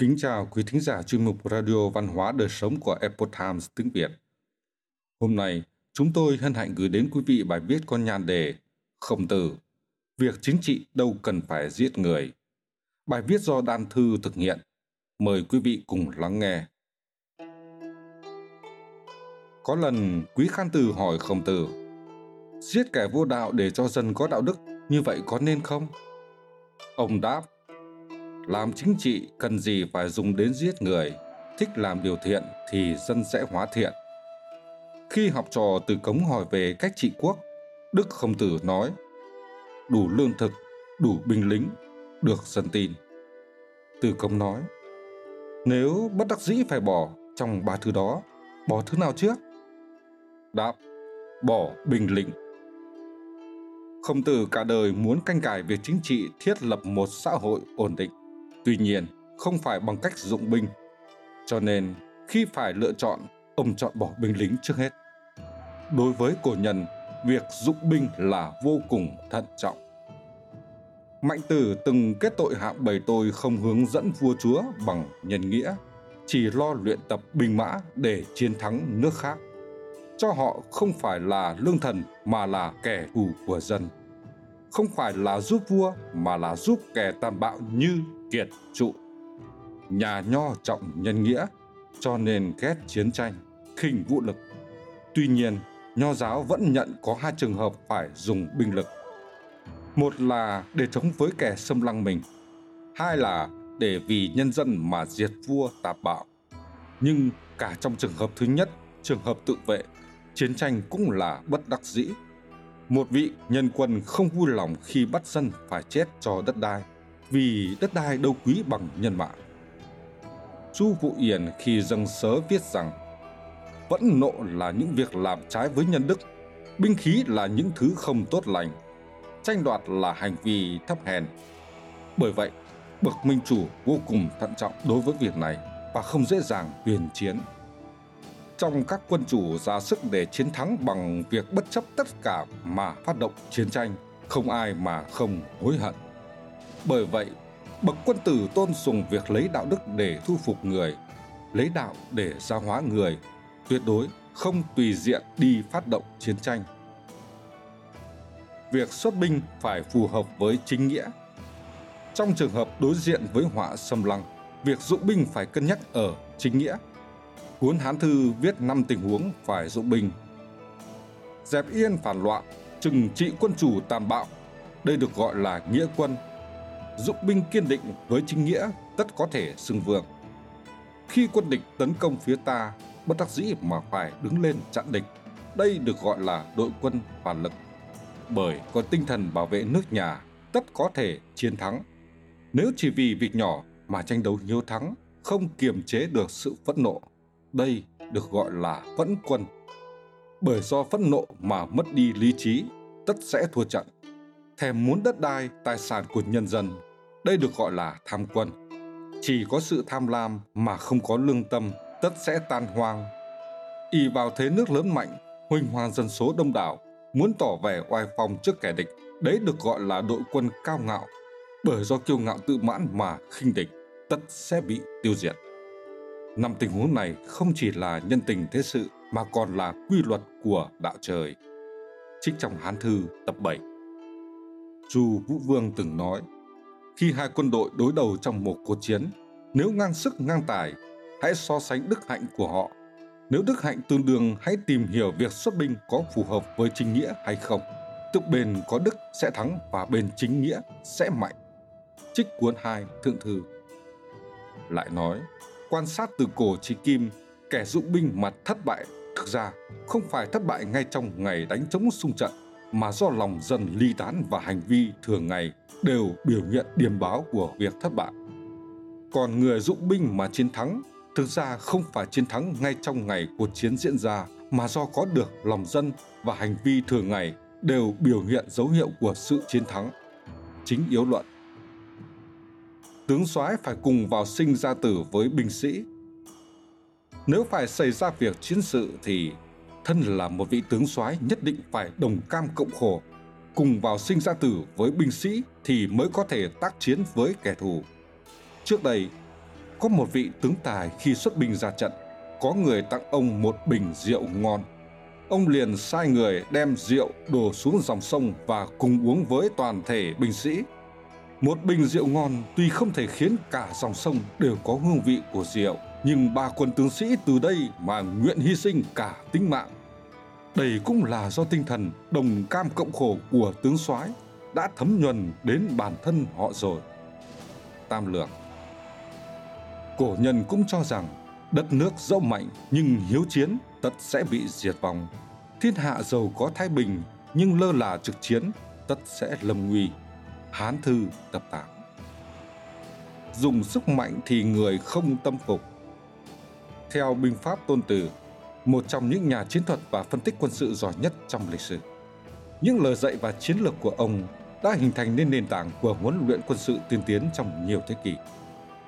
Kính chào quý thính giả chuyên mục Radio Văn hóa Đời Sống của Epoch Times tiếng Việt. Hôm nay, chúng tôi hân hạnh gửi đến quý vị bài viết có nhan đề Khổng tử, việc chính trị đâu cần phải giết người. Bài viết do Đan Thư thực hiện. Mời quý vị cùng lắng nghe. Có lần quý khan tử hỏi Khổng tử, giết kẻ vô đạo để cho dân có đạo đức, như vậy có nên không? Ông đáp, làm chính trị cần gì phải dùng đến giết người, thích làm điều thiện thì dân sẽ hóa thiện. Khi học trò từ cống hỏi về cách trị quốc, Đức Khổng Tử nói, đủ lương thực, đủ binh lính, được dân tin. Từ công nói, nếu bất đắc dĩ phải bỏ trong ba thứ đó, bỏ thứ nào trước? Đáp, bỏ binh lính. Khổng tử cả đời muốn canh cải việc chính trị thiết lập một xã hội ổn định. Tuy nhiên, không phải bằng cách dụng binh. Cho nên, khi phải lựa chọn, ông chọn bỏ binh lính trước hết. Đối với cổ nhân, việc dụng binh là vô cùng thận trọng. Mạnh tử từng kết tội hạng bầy tôi không hướng dẫn vua chúa bằng nhân nghĩa, chỉ lo luyện tập binh mã để chiến thắng nước khác. Cho họ không phải là lương thần mà là kẻ thù của dân. Không phải là giúp vua mà là giúp kẻ tàn bạo như kiệt trụ. Nhà nho trọng nhân nghĩa, cho nên ghét chiến tranh, khinh vũ lực. Tuy nhiên, nho giáo vẫn nhận có hai trường hợp phải dùng binh lực. Một là để chống với kẻ xâm lăng mình, hai là để vì nhân dân mà diệt vua tạp bạo. Nhưng cả trong trường hợp thứ nhất, trường hợp tự vệ, chiến tranh cũng là bất đắc dĩ. Một vị nhân quân không vui lòng khi bắt dân phải chết cho đất đai, vì đất đai đâu quý bằng nhân mạng. Chu Vũ Yển khi dâng sớ viết rằng vẫn nộ là những việc làm trái với nhân đức, binh khí là những thứ không tốt lành, tranh đoạt là hành vi thấp hèn. Bởi vậy, bậc minh chủ vô cùng thận trọng đối với việc này và không dễ dàng huyền chiến. Trong các quân chủ ra sức để chiến thắng bằng việc bất chấp tất cả mà phát động chiến tranh, không ai mà không hối hận. Bởi vậy, bậc quân tử tôn sùng việc lấy đạo đức để thu phục người, lấy đạo để gia hóa người, tuyệt đối không tùy diện đi phát động chiến tranh. Việc xuất binh phải phù hợp với chính nghĩa. Trong trường hợp đối diện với họa xâm lăng, việc dụng binh phải cân nhắc ở chính nghĩa. Cuốn Hán Thư viết 5 tình huống phải dụng binh. Dẹp yên phản loạn, trừng trị quân chủ tàn bạo. Đây được gọi là nghĩa quân dụng binh kiên định với chính nghĩa tất có thể xưng vương. Khi quân địch tấn công phía ta, bất đắc dĩ mà phải đứng lên chặn địch, đây được gọi là đội quân phản lực. Bởi có tinh thần bảo vệ nước nhà, tất có thể chiến thắng. Nếu chỉ vì việc nhỏ mà tranh đấu hiếu thắng, không kiềm chế được sự phẫn nộ, đây được gọi là phẫn quân. Bởi do phẫn nộ mà mất đi lý trí, tất sẽ thua trận. Thèm muốn đất đai, tài sản của nhân dân đây được gọi là tham quân. Chỉ có sự tham lam mà không có lương tâm, tất sẽ tan hoang. ỉ vào thế nước lớn mạnh, huỳnh hoàng dân số đông đảo, muốn tỏ vẻ oai phong trước kẻ địch, đấy được gọi là đội quân cao ngạo. Bởi do kiêu ngạo tự mãn mà khinh địch, tất sẽ bị tiêu diệt. Năm tình huống này không chỉ là nhân tình thế sự mà còn là quy luật của đạo trời. Trích trong Hán Thư tập 7 Chu Vũ Vương từng nói khi hai quân đội đối đầu trong một cuộc chiến, nếu ngang sức ngang tài, hãy so sánh đức hạnh của họ. Nếu đức hạnh tương đương, hãy tìm hiểu việc xuất binh có phù hợp với chính nghĩa hay không. Tức bên có đức sẽ thắng và bên chính nghĩa sẽ mạnh. Trích cuốn 2 Thượng Thư Lại nói, quan sát từ cổ chí kim, kẻ dụng binh mà thất bại thực ra không phải thất bại ngay trong ngày đánh chống xung trận, mà do lòng dân ly tán và hành vi thường ngày đều biểu hiện điềm báo của việc thất bại. Còn người dụng binh mà chiến thắng thực ra không phải chiến thắng ngay trong ngày cuộc chiến diễn ra mà do có được lòng dân và hành vi thường ngày đều biểu hiện dấu hiệu của sự chiến thắng. Chính yếu luận Tướng soái phải cùng vào sinh ra tử với binh sĩ. Nếu phải xảy ra việc chiến sự thì thân là một vị tướng soái nhất định phải đồng cam cộng khổ cùng vào sinh ra tử với binh sĩ thì mới có thể tác chiến với kẻ thù. Trước đây, có một vị tướng tài khi xuất binh ra trận, có người tặng ông một bình rượu ngon. Ông liền sai người đem rượu đổ xuống dòng sông và cùng uống với toàn thể binh sĩ. Một bình rượu ngon tuy không thể khiến cả dòng sông đều có hương vị của rượu, nhưng ba quân tướng sĩ từ đây mà nguyện hy sinh cả tính mạng. Đây cũng là do tinh thần đồng cam cộng khổ của tướng soái đã thấm nhuần đến bản thân họ rồi. Tam lược Cổ nhân cũng cho rằng đất nước dẫu mạnh nhưng hiếu chiến tất sẽ bị diệt vong. Thiên hạ giàu có thái bình nhưng lơ là trực chiến tất sẽ lâm nguy. Hán thư tập 8 Dùng sức mạnh thì người không tâm phục. Theo binh pháp tôn tử, một trong những nhà chiến thuật và phân tích quân sự giỏi nhất trong lịch sử. Những lời dạy và chiến lược của ông đã hình thành nên nền tảng của huấn luyện quân sự tiên tiến trong nhiều thế kỷ.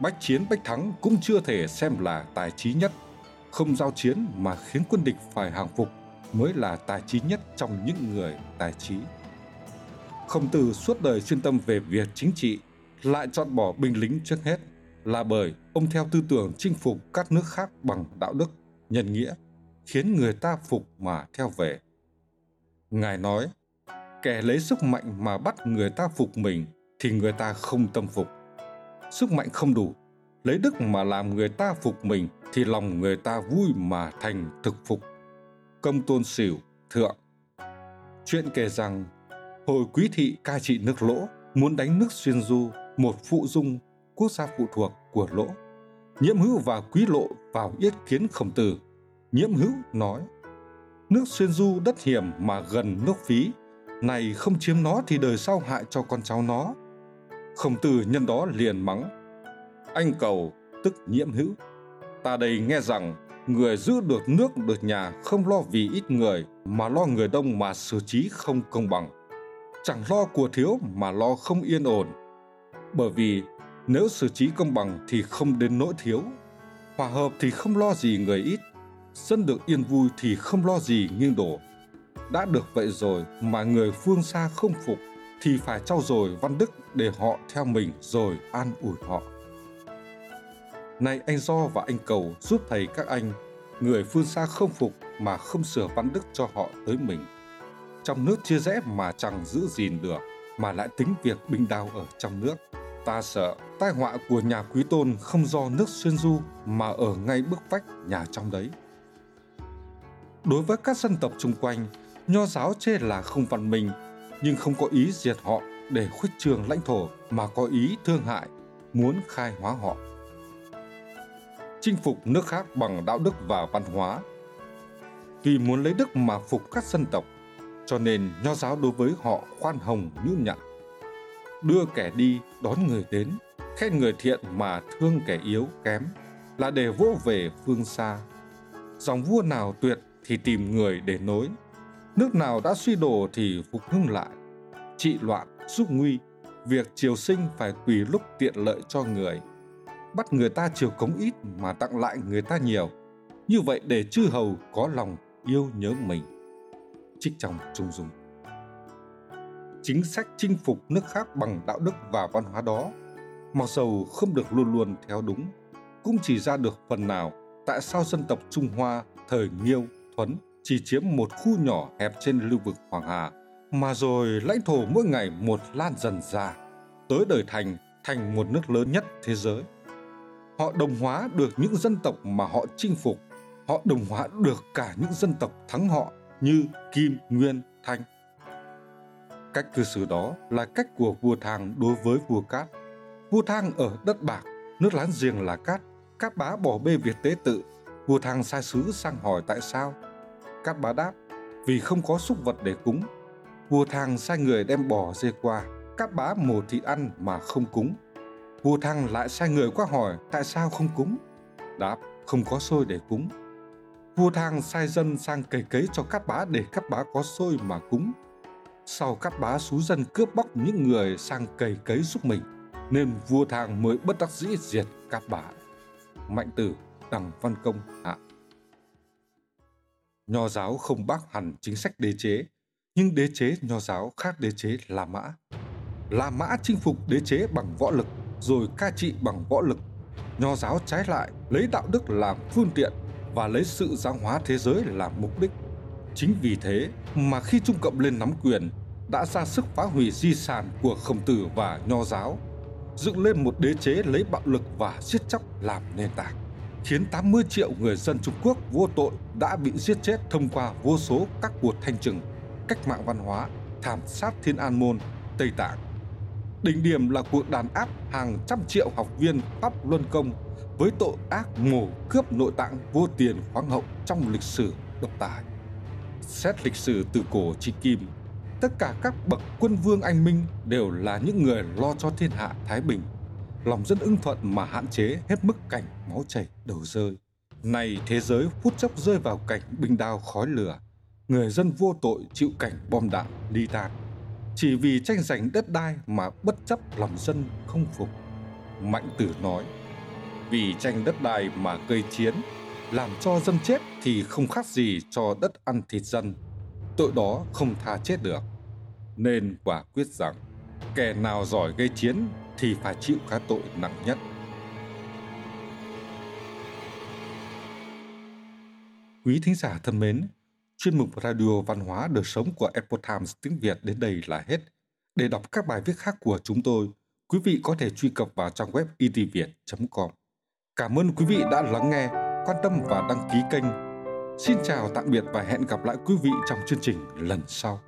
Bách chiến bách thắng cũng chưa thể xem là tài trí nhất. Không giao chiến mà khiến quân địch phải hàng phục mới là tài trí nhất trong những người tài trí. Khổng tử suốt đời chuyên tâm về việc chính trị, lại chọn bỏ binh lính trước hết là bởi ông theo tư tưởng chinh phục các nước khác bằng đạo đức, nhân nghĩa, khiến người ta phục mà theo về. Ngài nói, kẻ lấy sức mạnh mà bắt người ta phục mình thì người ta không tâm phục. Sức mạnh không đủ, lấy đức mà làm người ta phục mình thì lòng người ta vui mà thành thực phục. Công tôn xỉu, thượng. Chuyện kể rằng, hồi quý thị cai trị nước lỗ, muốn đánh nước xuyên du, một phụ dung, quốc gia phụ thuộc của lỗ. Nhiễm hữu và quý lộ vào yết kiến khổng tử. Nhiễm hữu nói, nước xuyên du đất hiểm mà gần nước phí, này không chiếm nó thì đời sau hại cho con cháu nó. Khổng tử nhân đó liền mắng. Anh cầu, tức nhiễm hữu. Ta đây nghe rằng, người giữ được nước được nhà không lo vì ít người, mà lo người đông mà xử trí không công bằng. Chẳng lo của thiếu mà lo không yên ổn. Bởi vì nếu xử trí công bằng thì không đến nỗi thiếu. Hòa hợp thì không lo gì người ít. Dân được yên vui thì không lo gì nghiêng đổ đã được vậy rồi mà người phương xa không phục thì phải trau dồi văn đức để họ theo mình rồi an ủi họ. Này anh Do và anh Cầu giúp thầy các anh, người phương xa không phục mà không sửa văn đức cho họ tới mình. Trong nước chia rẽ mà chẳng giữ gìn được, mà lại tính việc binh đao ở trong nước. Ta sợ tai họa của nhà quý tôn không do nước xuyên du mà ở ngay bức vách nhà trong đấy. Đối với các dân tộc chung quanh, nho giáo chê là không văn minh, nhưng không có ý diệt họ để khuếch trường lãnh thổ mà có ý thương hại, muốn khai hóa họ. Chinh phục nước khác bằng đạo đức và văn hóa Vì muốn lấy đức mà phục các dân tộc, cho nên nho giáo đối với họ khoan hồng như nhặn. Đưa kẻ đi, đón người đến, khen người thiện mà thương kẻ yếu kém, là để vỗ về phương xa. Dòng vua nào tuyệt thì tìm người để nối, Nước nào đã suy đổ thì phục hưng lại, trị loạn, giúp nguy, việc triều sinh phải tùy lúc tiện lợi cho người. Bắt người ta triều cống ít mà tặng lại người ta nhiều, như vậy để chư hầu có lòng yêu nhớ mình. Trích trong Trung Dung Chính sách chinh phục nước khác bằng đạo đức và văn hóa đó, mặc dầu không được luôn luôn theo đúng, cũng chỉ ra được phần nào tại sao dân tộc Trung Hoa thời Nghiêu, Thuấn chỉ chiếm một khu nhỏ hẹp trên lưu vực Hoàng Hà, mà rồi lãnh thổ mỗi ngày một lan dần ra, tới đời thành thành một nước lớn nhất thế giới. Họ đồng hóa được những dân tộc mà họ chinh phục, họ đồng hóa được cả những dân tộc thắng họ như Kim, Nguyên, Thanh. Cách cư xử đó là cách của vua Thang đối với vua Cát. Vua Thang ở đất bạc, nước láng giềng là Cát, Cát bá bỏ bê việc tế tự. Vua Thang sai sứ sang hỏi tại sao, Cát bá đáp, vì không có súc vật để cúng. Vua thang sai người đem bò dê qua, cát bá mổ thịt ăn mà không cúng. Vua thang lại sai người qua hỏi tại sao không cúng. Đáp, không có xôi để cúng. Vua thang sai dân sang cày cấy cho cát bá để cát bá có xôi mà cúng. Sau cát bá xú dân cướp bóc những người sang cày cấy giúp mình, nên vua thang mới bất đắc dĩ diệt cát bá. Mạnh tử, Đằng Văn Công, Hạ nho giáo không bác hẳn chính sách đế chế, nhưng đế chế nho giáo khác đế chế La Mã. La Mã chinh phục đế chế bằng võ lực, rồi ca trị bằng võ lực. nho giáo trái lại lấy đạo đức làm phương tiện và lấy sự giáo hóa thế giới làm mục đích. Chính vì thế mà khi Trung Cộng lên nắm quyền, đã ra sức phá hủy di sản của khổng tử và nho giáo, dựng lên một đế chế lấy bạo lực và giết chóc làm nền tảng, khiến 80 triệu người dân Trung Quốc vô tội đã bị giết chết thông qua vô số các cuộc thanh trừng, cách mạng văn hóa, thảm sát Thiên An Môn, Tây Tạng. Đỉnh điểm là cuộc đàn áp hàng trăm triệu học viên Pháp Luân Công với tội ác mổ cướp nội tạng vô tiền khoáng hậu trong lịch sử độc tài. Xét lịch sử từ cổ chí kim, tất cả các bậc quân vương anh minh đều là những người lo cho thiên hạ thái bình, lòng dân ưng thuận mà hạn chế hết mức cảnh máu chảy đầu rơi. Này thế giới phút chốc rơi vào cảnh binh đao khói lửa, người dân vô tội chịu cảnh bom đạn ly tan. Chỉ vì tranh giành đất đai mà bất chấp lòng dân không phục. Mạnh tử nói, vì tranh đất đai mà gây chiến, làm cho dân chết thì không khác gì cho đất ăn thịt dân. Tội đó không tha chết được. Nên quả quyết rằng, kẻ nào giỏi gây chiến thì phải chịu cái tội nặng nhất. Quý thính giả thân mến, chuyên mục Radio Văn hóa Đời Sống của Epoch Times tiếng Việt đến đây là hết. Để đọc các bài viết khác của chúng tôi, quý vị có thể truy cập vào trang web e itviet.com. Cảm ơn quý vị đã lắng nghe, quan tâm và đăng ký kênh. Xin chào tạm biệt và hẹn gặp lại quý vị trong chương trình lần sau.